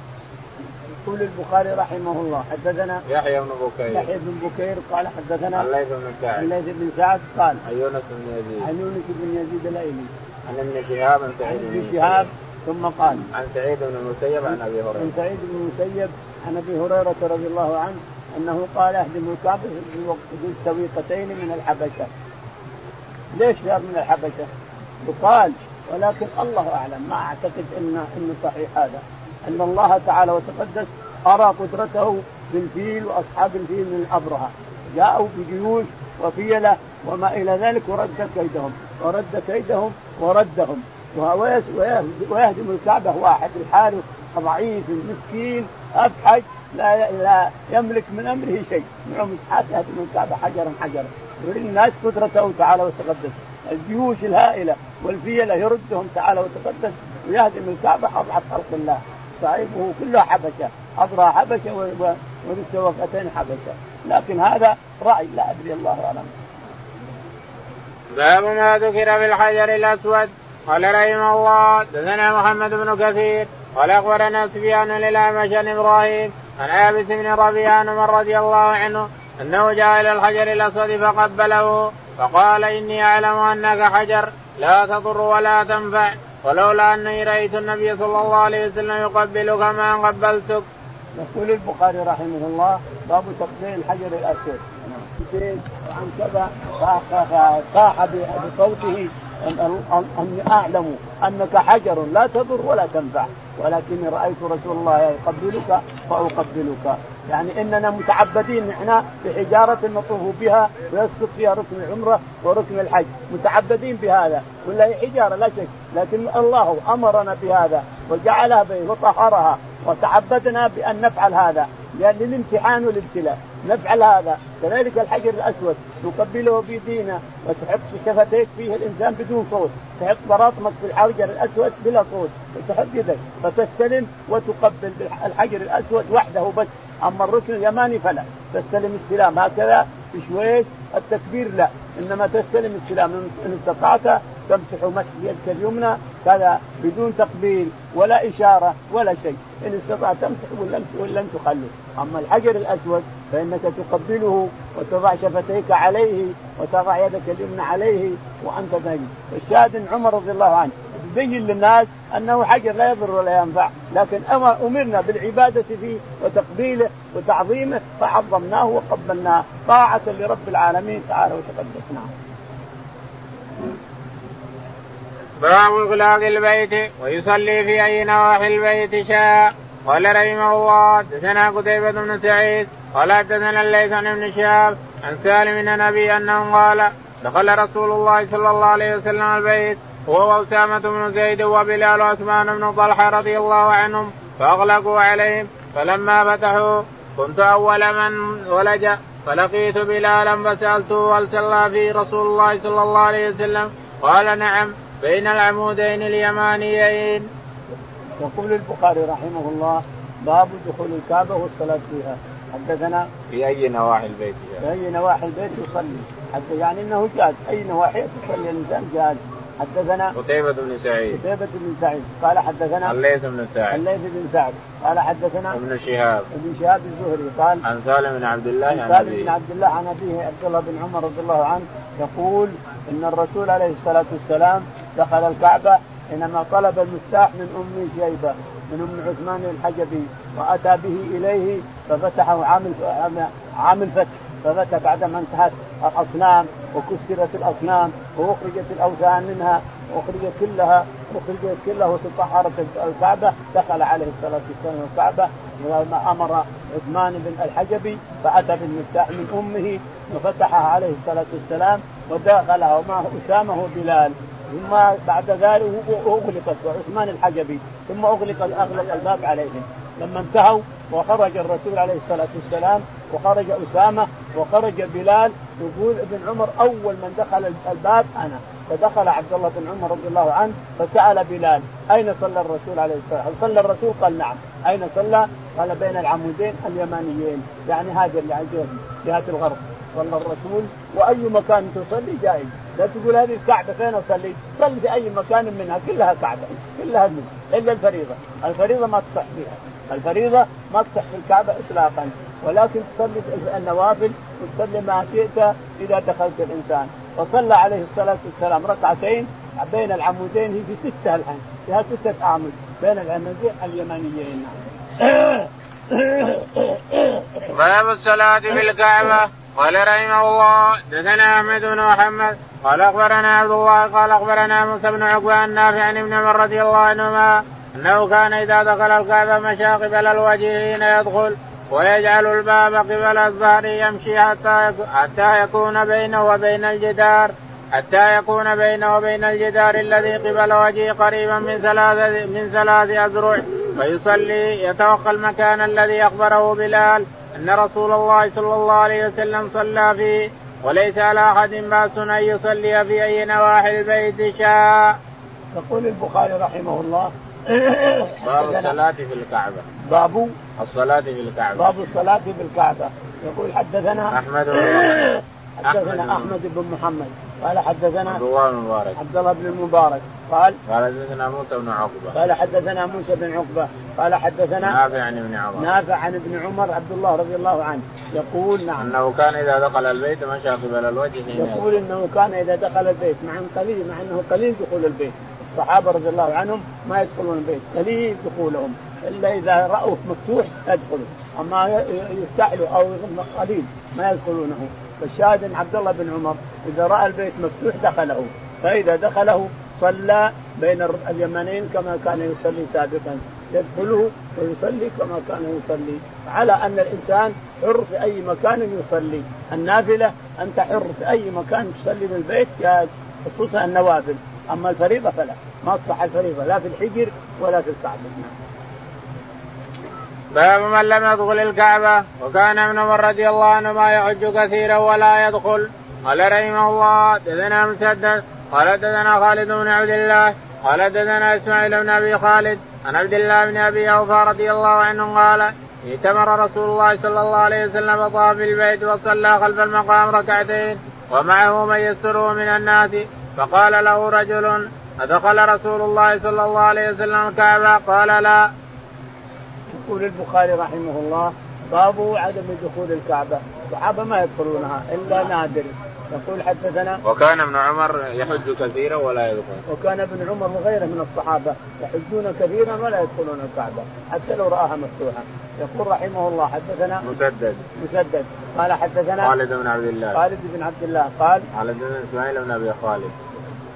Speaker 2: يقول البخاري رحمه الله حدثنا
Speaker 1: يحيى بن بكير.
Speaker 2: يحيى بن بكير قال حدثنا
Speaker 1: الليث بن سعد.
Speaker 2: الليث بن سعد قال
Speaker 1: عن يونس بن يزيد.
Speaker 2: عن يونس بن يزيد الأيلي.
Speaker 1: عن ابن شهاب عن سعيد
Speaker 2: بن شهاب ثم قال
Speaker 1: عن سعيد بن المسيب عن أبي هريرة.
Speaker 2: عن سعيد بن المسيب عن أبي هريرة رضي الله عنه أنه قال اهدم الكعبه في السويقتين من الحبشة. ليش صار من الحبشة؟ يقال ولكن الله أعلم ما أعتقد ان انه صحيح هذا. أن الله تعالى وتقدس أرى قدرته بالفيل وأصحاب الفيل من الابرهه جاءوا بجيوش وفيلة وما إلى ذلك ورد كيدهم. ورد كيدهم وردهم. ويهدم الكعبة واحد الحال ضعيف مسكين افحج لا لا يملك من أمره شيء. نعم يهدم الكعبة حجرا حجرا. يريد الناس قدرته تعالى وتقدس. الجيوش الهائلة والفيلة يردهم تعالى وتقدس ويهدم الكعبة أضعف خلق الله. صاحبه كلها حبشة أضرى حبشة ومستوقتين حبشة. لكن هذا رأي لا أدري الله أعلم.
Speaker 1: باب ما ذكر في الحجر الأسود. قال رحمه الله دثنا محمد بن كثير قال أخبرنا سفيان للاعمش عن إبراهيم عن عابس بن ربيعه عمر رضي الله عنه أنه جاء إلى الحجر الأسود فقبله فقال إني أعلم أنك حجر لا تضر ولا تنفع ولولا أني رأيت النبي صلى الله عليه وسلم يقبلك ما قبلتك.
Speaker 2: يقول البخاري رحمه الله باب تقبيل الحجر الأسود. عن كذا صاح بصوته اني أعلم أنك حجر لا تضر ولا تنفع. ولكني رأيت رسول الله يقبلك فأقبلك. يعني إننا متعبدين نحن بحجارة نطوف بها ويسقط فيها ركن العمرة وركن الحج. متعبدين بهذا. ولا هي حجارة لا شك لكن الله أمرنا بهذا وجعلها بين وطهرها. وتعبدنا بأن نفعل هذا. للامتحان والابتلاء. نفعل هذا. كذلك الحجر الأسود نقبله بيدينا وتحط شفتيك فيه الإنسان بدون صوت. تحط براطمك في الحجر الأسود بلا صوت وتحط يدك. فتستلم وتقبل الحجر الأسود وحده بس. أما الركن اليماني فلا. تستلم استلام هكذا بشويش التكبير لا. إنما تستلم استلام إن استطعت تمسح مسح يدك اليمنى كذا بدون تقبيل ولا إشارة ولا شيء. إن استطعت تمسح ولا ولا تخلي أما الحجر الأسود فإنك تقبله وتضع شفتيك عليه وتضع يدك اليمنى عليه وأنت نجم الشاهد عمر رضي الله عنه يبين للناس أنه حجر لا يضر ولا ينفع. لكن أمرنا بالعبادة فيه وتقبيله وتعظيمه فعظمناه وقبلناه. طاعة لرب العالمين تعالى وتقدس نعم.
Speaker 1: باب اغلاق البيت ويصلي في أي نواحي البيت شاء. قال رحمه الله حدثنا قتيبة بن سعيد قال حدثنا الليث عن ابن شهاب عن سالم بن نبي أنه قال دخل رسول الله صلى الله عليه وسلم البيت هو وأسامة بن زيد وبلال وعثمان بن طلحة رضي الله عنهم فأغلقوا عليهم فلما فتحوا كنت أول من ولج فلقيت بلالا فسألته هل صلى في رسول الله صلى الله عليه وسلم؟ قال نعم. بين العمودين اليمانيين.
Speaker 2: يقول البخاري رحمه الله باب دخول الكعبة والصلاة فيها. حدثنا
Speaker 1: في أي نواحي البيت
Speaker 2: في أي نواحي البيت يصلي. حتى يعني أنه جاز أي نواحي تصلي الإنسان جاز حدثنا
Speaker 1: قتيبة بن سعيد.
Speaker 2: قتيبة بن سعيد. قال حدثنا
Speaker 1: الليث بن سعد
Speaker 2: الليث بن سعد قال حدثنا
Speaker 1: ابن شهاب.
Speaker 2: ابن شهاب الزهري. قال
Speaker 1: عن سالم بن عبد الله
Speaker 2: عن سالم بن عبد الله عن أبيه عبد الله بن عمر رضي الله عنه يقول إن الرسول عليه الصلاة والسلام دخل الكعبة حينما طلب المفتاح من أم شيبة من أم عثمان الحجبي وأتى به إليه ففتحه عام عام الفتح ففتح بعدما انتهت الأصنام وكسرت الأصنام وأخرجت الأوثان منها وأخرجت كلها أخرجت كلها وتطهرت الكعبة دخل عليه الصلاة والسلام الكعبة أمر عثمان بن الحجبي فأتى بالمفتاح من أمه وفتحها عليه الصلاة والسلام ودخلها ومعه أسامة بلال. ثم بعد ذلك اغلقت وعثمان الحجبي ثم أغلق أغلق الباب عليهم لما انتهوا وخرج الرسول عليه الصلاة والسلام وخرج أسامة وخرج بلال يقول ابن عمر أول من دخل الباب أنا فدخل عبد الله بن عمر رضي الله عنه فسأل بلال أين صلى الرسول عليه الصلاة والسلام؟ هل صلى الرسول؟ قال نعم أين صلى؟ قال بين العمودين اليمانيين يعني هذه يعني جهة الغرب صلى الرسول وأي مكان تصلي جائز لا تقول هذه الكعبة فين أصلي؟ صلي في أي مكان منها كلها كعبة كلها منها إلا الفريضة، الفريضة ما تصح فيها، الفريضة ما تصح في الكعبة اطلاقا. ولكن تصلي النوافل وتصلي ما شئت إذا دخلت الإنسان. وصلى عليه الصلاة والسلام ركعتين بين العمودين هي في ستة الآن فيها ستة اعمد بين العمودين اليمانيين
Speaker 1: باب الصلاة في الكعبة. قال رحمه الله دثنا أحمد بن محمد قال أخبرنا عبد الله قال أخبرنا موسى بن عقبة النافع عن ابن عمر رضي الله عنهما أنه كان إذا دخل الكعبة مشى قبل الوجه حين يدخل ويجعل الباب قبل الظهر يمشي حتى حتى يكون بينه وبين الجدار. حتى يكون بينه وبين الجدار الذي قبل وجهه قريبا من ثلاث من ثلاث أذرع فيصلي يتوقى المكان الذي أخبره بلال أن رسول الله صلى الله عليه وسلم صلى فيه وليس على أحد بأس أن يصلي في أي نواحي البيت شاء.
Speaker 2: يقول البخاري رحمه الله
Speaker 1: باب الصلاة في الكعبة.
Speaker 2: باب
Speaker 1: الصلاة في الكعبة.
Speaker 2: باب الصلاة في الكعبة. يقول حدثنا
Speaker 1: أحمد
Speaker 2: حدثنا أحمد. بن محمد. قال حدثنا
Speaker 1: عبد الله بن المبارك
Speaker 2: عبد الله بن المبارك. قال
Speaker 1: قال حدثنا موسى بن عقبة.
Speaker 2: قال حدثنا موسى بن عقبة. قال حدثنا
Speaker 1: نافع عن ابن عمر.
Speaker 2: نافع عن ابن عمر عبد الله رضي الله عنه. يقول نعم.
Speaker 1: أنه كان إذا دخل البيت مشى قبل الوجه
Speaker 2: يقول إنه كان إذا دخل البيت مع قليل مع أنه قليل دخول البيت. الصحابة رضي الله عنهم ما يدخلون البيت قليل دخولهم. إلا إذا رأوه مفتوح يدخلوا. أما يفتح له أو قليل ما يدخلونه. فالشاهد إن عبد الله بن عمر إذا رأى البيت مفتوح دخله فإذا دخله صلى بين اليمنين كما كان يصلي سابقا يدخله ويصلي كما كان يصلي على أن الإنسان حر في أي مكان يصلي. النافلة انت حر في أي مكان تصلي من البيت خصوصا النوافل. أما الفريضة فلا ما تصح الفريضة لا في الحجر ولا في الكعبة.
Speaker 1: باب من لم يدخل الكعبة وكان ابن عمر رضي الله عنه ما يحج كثيرا ولا يدخل. قال رحمه الله دثنا مسدد قال دثنا خالد بن عبد الله قال دثنا إسماعيل بن أبي خالد عن عبد الله بن أبي أوفى رضي الله عنه قال ائتمر رسول الله صلى الله عليه وسلم طاف البيت وصلى خلف المقام ركعتين ومعه من يستره من الناس. فقال له رجل أدخل رسول الله صلى الله عليه وسلم الكعبة؟ قال لا.
Speaker 2: يقول البخاري رحمه الله باب عدم دخول الكعبة، الصحابه ما يدخلونها إلا نادر، يقول حدثنا
Speaker 1: وكان ابن عمر يحج كثيرا ولا يدخل.
Speaker 2: وكان ابن عمر وغيره من الصحابة يحجون كثيرا ولا يدخلون الكعبة حتى لو رآها مفتوحة. يقول رحمه الله حدثنا
Speaker 1: مسدد.
Speaker 2: مسدد. قال حدثنا
Speaker 1: خالد بن عبد الله.
Speaker 2: خالد بن عبد الله قال
Speaker 1: حدثنا اسماعيل بن أبي خالد.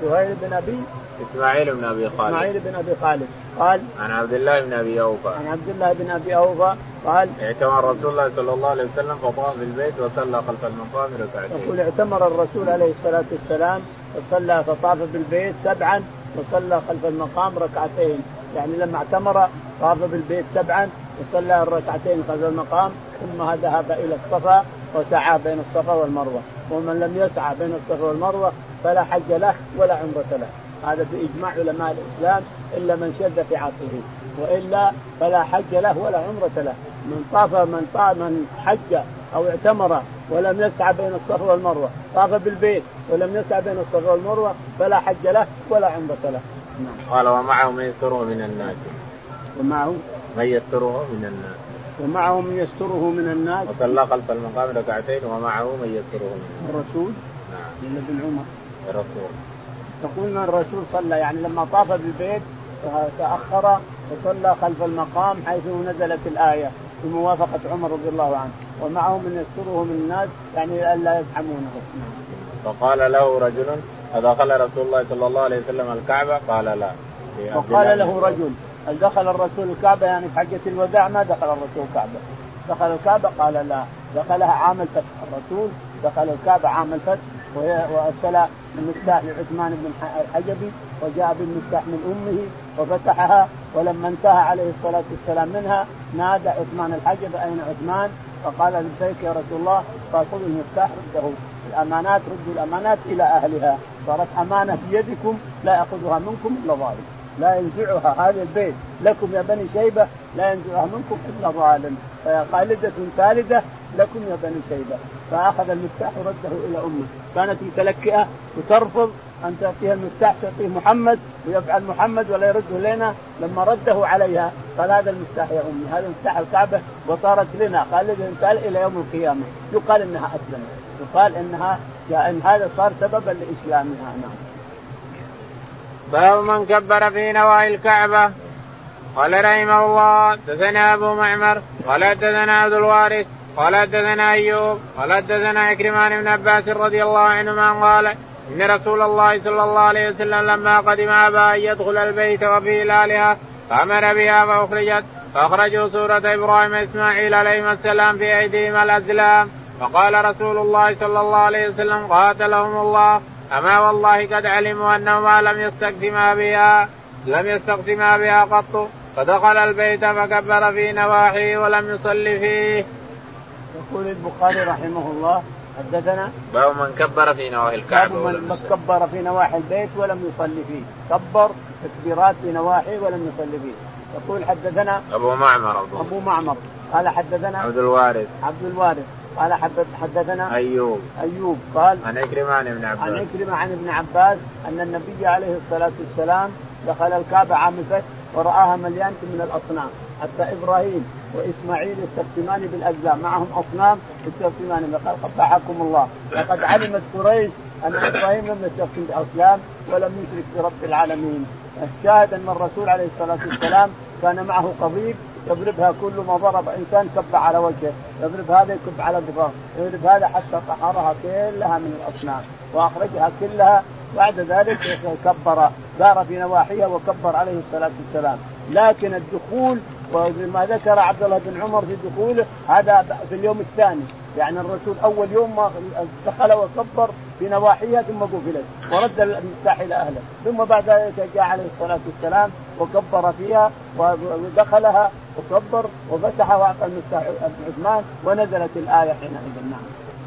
Speaker 2: سهيل بن ابي
Speaker 1: إسماعيل بن أبي خالد.
Speaker 2: إسماعيل بن أبي خالد. قال
Speaker 1: عن عبد الله بن أبي أوفى.
Speaker 2: عن عبد الله بن أبي أوفى. قال
Speaker 1: اعتمر رسول الله صلى الله عليه وسلم فطاف بالبيت وصلى خلف المقام ركعتين
Speaker 2: يقول اعتمر الرسول عليه الصلاة والسلام وصلى فطاف بالبيت سبعا وصلى خلف المقام ركعتين. يعني لما اعتمر طاف بالبيت سبعا وصلى الركعتين خلف المقام ثم ذهب إلى الصفا وسعى بين الصفا والمروة. ومن لم يسعى بين الصفا والمروة فلا حج له ولا عمرة له. هذا باجماع علماء الإسلام إلا من شد في عقله وإلا فلا حج له ولا عمرة له. من طاف من طاف من حج أو اعتمر ولم يسعى بين الصفا والمروة طاف بالبيت ولم يسعى بين الصفا والمروة فلا حج له ولا عمرة له.
Speaker 1: نعم. قال ومعه من يستره من الناس.
Speaker 2: ومعه؟
Speaker 1: من يستره من الناس.
Speaker 2: ومعه من يستره من الناس؟
Speaker 1: وصلى خلف المقام ركعتين ومعه من يستره من
Speaker 2: الناس. الرسول؟
Speaker 1: نعم.
Speaker 2: ابن عمر.
Speaker 1: الرسول.
Speaker 2: تقول إن الرسول صلى يعني لما طاف بالبيت تأخر وصلى خلف المقام حيث نزلت الآية بموافقه عمر رضي الله عنه. ومعه من يستره من الناس يعني ألا يزحمونه
Speaker 1: فقال له رجل أدخل رسول الله صلى الله عليه وسلم الكعبة؟ قال لا.
Speaker 2: وقال له رجل هل دخل الرسول الكعبة؟ يعني في حجة الوداع ما دخل الرسول الكعبة. دخل الكعبة؟ قال لا، دخلها عام الفتح، الرسول دخل الكعبة عام الفتح وأرسل المفتاح لعثمان بن الحجبي وجاء بالمفتاح من أمه وفتحها ولما انتهى عليه الصلاة والسلام منها نادى عثمان الحجب أين عثمان؟ فقال لبيك يا رسول الله قال المفتاح رده. الأمانات ردوا الأمانات إلى أهلها. صارت أمانة في يدكم لا يأخذها منكم إلا ظالم. لا ينزعها هذا البيت. لكم يا بني شيبة لا ينزعها منكم إلا ظالم خالدة ثالثة لكم يا بني شيبة. فأخذ المفتاح ورده إلى أمه. كانت متلكئة وترفض أن تأتيها المفتاح تعطيه محمد ويفعل محمد ولا يرده لنا. لما رده عليها قال هذا المفتاح يا أمي. هذا مفتاح الكعبة وصارت لنا. خالدا قال إلى يوم القيامة. يقال إنها أسلمت. يقال انها إن هذا صار سببا لإسلامها. نعم.
Speaker 1: باب من كبر في نواهي الكعبة. قال رحمه الله حدثنا أبو معمر قال حدثنا عبد الوارث قال حدثنا أيوب قال حدثنا عكرمان بن عباس رضي الله عنهما قال إن رسول الله صلى الله عليه وسلم لما قدم ابى أن يدخل البيت وفيه الالهه فأمر بها فأخرجت فأخرجوا سورة إبراهيم اسماعيل عليهما السلام في أيديهما الازلام فقال رسول الله صلى الله عليه وسلم قاتلهم الله. أما والله قد علموا انهما لم يستقسما بها لم يستقسما بها قط فدخل البيت فكبر في نواحيه ولم يصل فيه.
Speaker 2: يقول البخاري رحمه الله حدثنا
Speaker 1: باب من كبر في نواحي الكعبة
Speaker 2: باب من كبر في نواحي البيت ولم يصلي فيه. كبر تكبيرات في نواحي ولم يصلي فيه. يقول حدثنا
Speaker 1: أبو معمر
Speaker 2: أبو, أبو معمر. قال حدثنا
Speaker 1: عبد الوارث.
Speaker 2: عبد الوارث. قال حدثنا
Speaker 1: أيوب.
Speaker 2: أيوب قال
Speaker 1: عن عكرمه عن ابن عباس.
Speaker 2: عن عكرمه عن ابن عباس أن النبي عليه الصلاة والسلام دخل الكعبة عام الفتح ورآها مليانة من الأصنام حتى إبراهيم وإسماعيل يستقسمان بالأجزاء معهم أصنام يستقسمان قال قبحكم الله. لقد علمت قريش أن إبراهيم لم يستقسم بأصنام ولم يشرك برب العالمين. الشاهد أن الرسول عليه الصلاة والسلام كان معه قضيب يضربها كل ما ضرب إنسان كب على وجهه، يضرب هذا يكب على ظهره، يضرب هذا حتى طهرها كلها من الأصنام، وأخرجها كلها بعد ذلك كبر دار في نواحيها وكبر عليه الصلاة والسلام. لكن الدخول وما ذكر عبد الله بن عمر في دخوله هذا في اليوم الثاني. يعني الرسول أول يوم ما دخل وكبر في نواحيها ثم قفلت. ورد المفتاح إلى أهله. ثم بعد ذلك جاء عليه الصلاة والسلام وكبر فيها ودخلها وكبر وفتح وأعطى المفتاح عثمان ونزلت الآية حينئذ. نعم.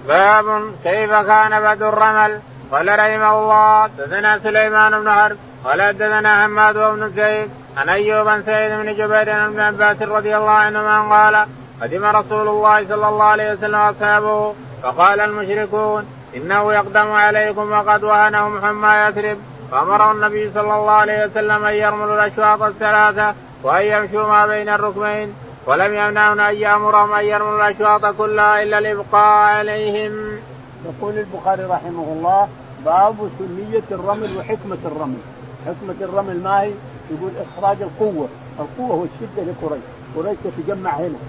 Speaker 1: باب كيف كان بدر الرمل؟ قال رحمه الله حدثنا سليمان بن حرب قال حدثنا حماد بن زيد عن أيوب بن سعيد بن جبير عن ابن عباس رضي الله عنهما قال قدم رسول الله صلى الله عليه وسلم واصحابه فقال المشركون إنه يقدم عليكم وقد وهنهم حمى يثرب. فامر النبي صلى الله عليه وسلم أن يرملوا الأشواط الثلاثة وأن يمشوا ما بين الركبين. ولم يمنعون أن يأمرهم أن يرملوا الأشواط كلها إلا الابقاء عليهم.
Speaker 2: يقول البخاري رحمه الله باب سنية الرمل وحكمة الرمل. حكمة الرمل ما هي؟ يقول إخراج القوة. القوة والشدة لقريش. قريش تتجمع هنا.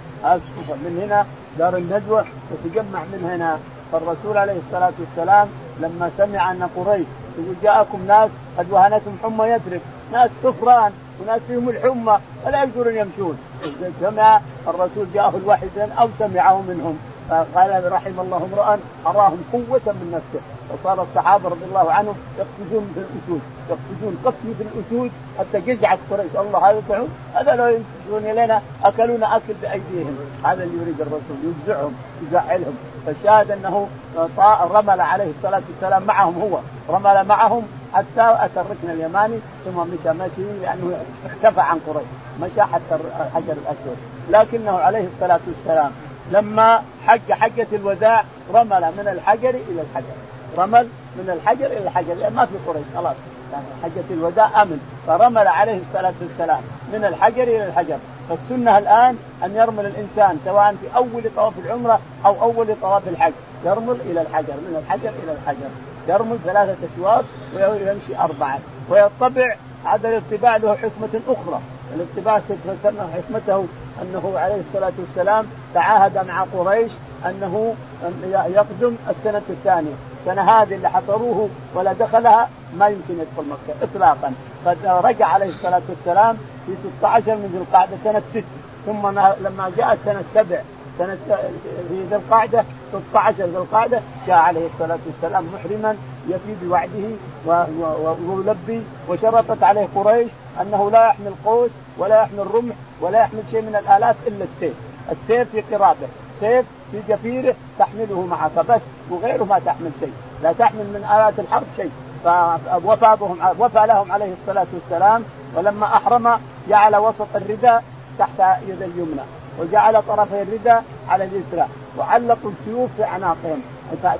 Speaker 2: من هنا دار الندوة تتجمع من هنا. فالرسول عليه الصلاة والسلام لما سمع أن قريش يقول جاءكم ناس قد وهنتهم حمى يثرب ناس كفران وناس فيهم الحمى ولا يقدرون يمشون. سمع الرسول جاءه الوحي أو سمعه منهم. فقال رحم الله امرا أراهم قوة من نفسه. وصار الصحابة رضي الله عنهم يقفزون في الأسود يقفزون قفز في الأسود حتى جزعت قريش. الله هذا تعود هذا لو ينفذون الينا أكلونا أكل بأيديهم. هذا اللي يريد الرسول يجزعهم يزعلهم. فالشاهد أنه رمل عليه الصلاة والسلام معهم هو. رمل معهم حتى أتى الركن اليماني ثم مشى. مشي لأنه اختفى عن قريش. مشى حتى الحجر الأسود. لكنه عليه الصلاة والسلام لما حج حجة الوداع رمل من الحجر إلى الحجر. رمل من الحجر إلى الحجر. لأن ما في قريش خلاص. يعني حجة الوداع أمن. فرمل عليه الصلاة والسلام من الحجر إلى الحجر. فالسنة الآن أن يرمل الإنسان سواء في أول طواف العمرة أو أول طواف الحج. يرمل إلى الحجر من الحجر إلى الحجر. يرمل ثلاثة أشواط ويمشي أربعة. ويطبع هذا الاطباع له حكمة أخرى. الاطباع حكمته أنه عليه الصلاة والسلام تعاهد مع قريش أنه يقدم السنة الثانية. السنة هذه اللي حصروه ولا دخلها ما يمكن يدخل مكة إطلاقا. فرجع عليه الصلاة والسلام في 16 من ذي القعدة سنة ست. ثم لما جاءت سنة سبع سنة في ذي القعدة 16 ذي القعدة جاء عليه الصلاة والسلام محرما يفي بوعده ويلبي وشرطت عليه قريش أنه لا يحمل قوس ولا يحمل رمح ولا يحمل شيء من الآلات إلا السيف، السيف في قرابة، سيف في جفيره تحمله معك بس وغيره ما تحمل شيء، لا تحمل من آلات الحرب شيء، فوفى بهم وفى لهم عليه الصلاة والسلام ولما أحرم جعل وسط الرداء تحت يد اليمنى وجعل طرفي الرداء على اليسرى وعلقوا السيوف في اعناقهم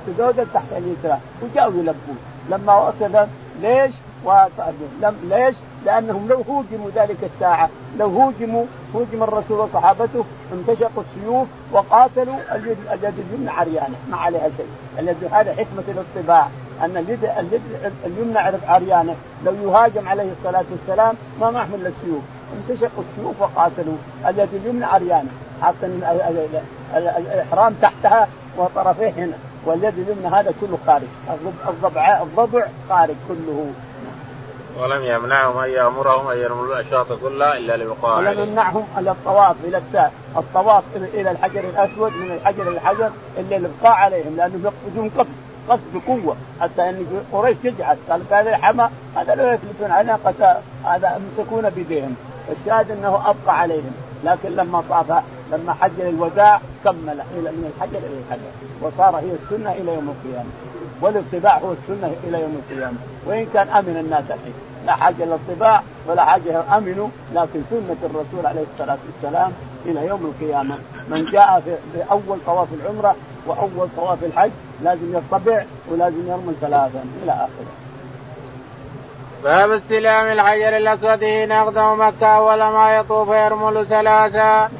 Speaker 2: سدودا تحت اليسرى وجاءوا يلبون لما وصل ليش؟ لم ليش؟ لأنهم لو هوجموا ذلك الساعة لو هوجموا هوجم الرسول وصحابته انتشقوا السيوف وقاتلوا اليد اليمنى عريانة ما عليها شيء اليد هذا حكمة الاطباع أن اليد اليد اليمنى عريانه لو يهاجم عليه الصلاة والسلام ما معهم الا السيوف. انتشقوا السيوف وقاتلوا. اليد اليمنى عريانه حاطين الإحرام تحتها وطرفيه هنا. واليد اليمنى هذا كله خارج. الضبع الضبع خارج كله.
Speaker 1: ولم يمنعهم أن يأمرهم أن يرموا الأشواط كلها إلا لبقاء
Speaker 2: ولم يمنعهم إلى الطواف إلى الساعة. الطواف إلى الحجر الأسود من الحجر الحجر الا الابقاء عليهم لانهم يقصدون قصد قصد بقوة. حتى إن قريش تجعل قال هذا الحمى هذا لو يثبتون عناقه هذا يمسكون بيديهم الشاهد إنه أبقى عليهم. لكن لما طاف لما حج الوداع كمل إلى من الحجر إلى الحجر. وصار هي السنة إلى يوم القيامة. والاتباع هو السنة إلى يوم القيامة. وإن كان آمن الناس الحين. لا حاجة للطباع ولا حاجة امنوا لكن سنة الرسول عليه الصلاة والسلام إلى يوم القيامة. من جاء في أول طواف العمرة وأول طواف الحج لازم يطبع ولازم يرمي ثلاثا إلى آخره.
Speaker 1: باب استلام الحجر الأسود حين يقدم مكة اول ما يطوف يرمل ثلاثا